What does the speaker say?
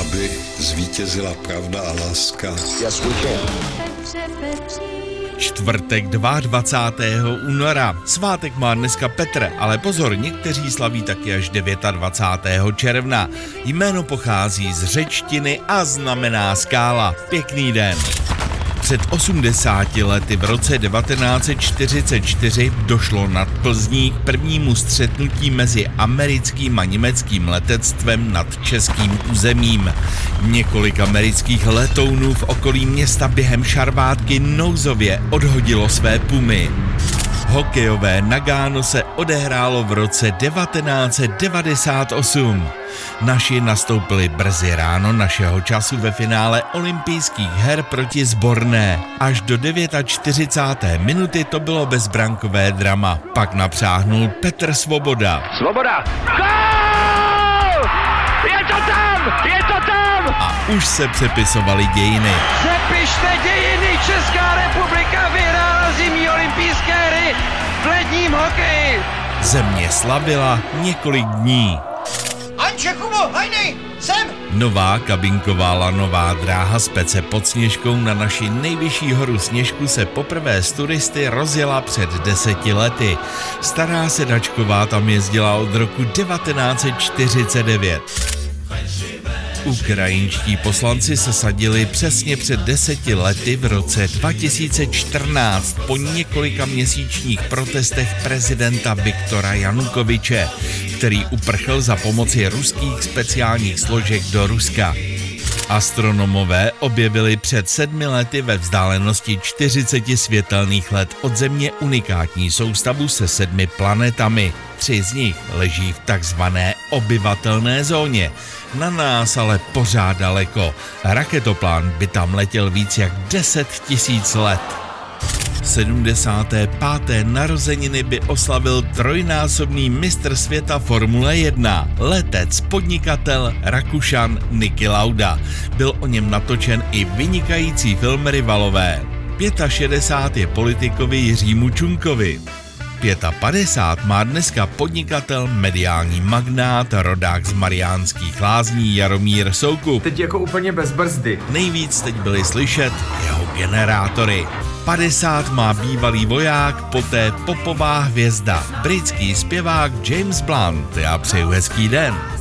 Aby zvítězila pravda a láska. Yes, we can. Čtvrtek 22. února. Svátek má dneska Petr, ale pozor, někteří slaví taky až 29. června. Jméno pochází z řečtiny a znamená skála. Pěkný den. Před 80 lety v roce 1944 došlo nad Plzní k prvnímu střetnutí mezi americkým a německým letectvem nad českým územím. Několik amerických letounů v okolí města během šarvátky nouzově odhodilo své pumy. Hokejové Nagáno se odehrálo v roce 1998. Naši nastoupili brzy ráno našeho času ve finále olympijských her proti zborné. Až do 49. minuty to bylo bezbrankové drama. Pak napřáhnul Petr Svoboda. Svoboda! Gol! Je to tam! Je to tam! A už se přepisovaly dějiny. Přepište dějiny! Česká republika v ledním hokeji! Země slavila několik dní. Anče, Kubo, hajnej, sem! Nová kabinková lanová dráha s pece pod Sněžkou na naši nejvyšší horu Sněžku se poprvé s turisty rozjela před deseti lety. Stará sedačková tam jezdila od roku 1949. Ukrajinští poslanci se sadili přesně před deseti lety v roce 2014 po několika měsíčních protestech prezidenta Viktora Janukoviče, který uprchl za pomoci ruských speciálních složek do Ruska. Astronomové objevili před sedmi lety ve vzdálenosti 40 světelných let od Země unikátní soustavu se sedmi planetami. Tři z nich leží v takzvané obyvatelné zóně. Na nás ale pořád daleko. Raketoplán by tam letěl víc jak 10 tisíc let. 75. narozeniny by oslavil trojnásobný mistr světa Formule 1, letec, podnikatel, Rakušan Niki Lauda. Byl o něm natočen i vynikající film Rivalové. 65 je politikovi Jiřímu Čunkovi. 55 má dneska podnikatel, mediální magnát, rodák z Mariánských lázní Jaromír Soukup. Teď jako úplně bez brzdy. Nejvíc teď byly slyšet jeho generátory. 50 má bývalý voják, poté popová hvězda, britský zpěvák James Blunt. Já přeju hezký den.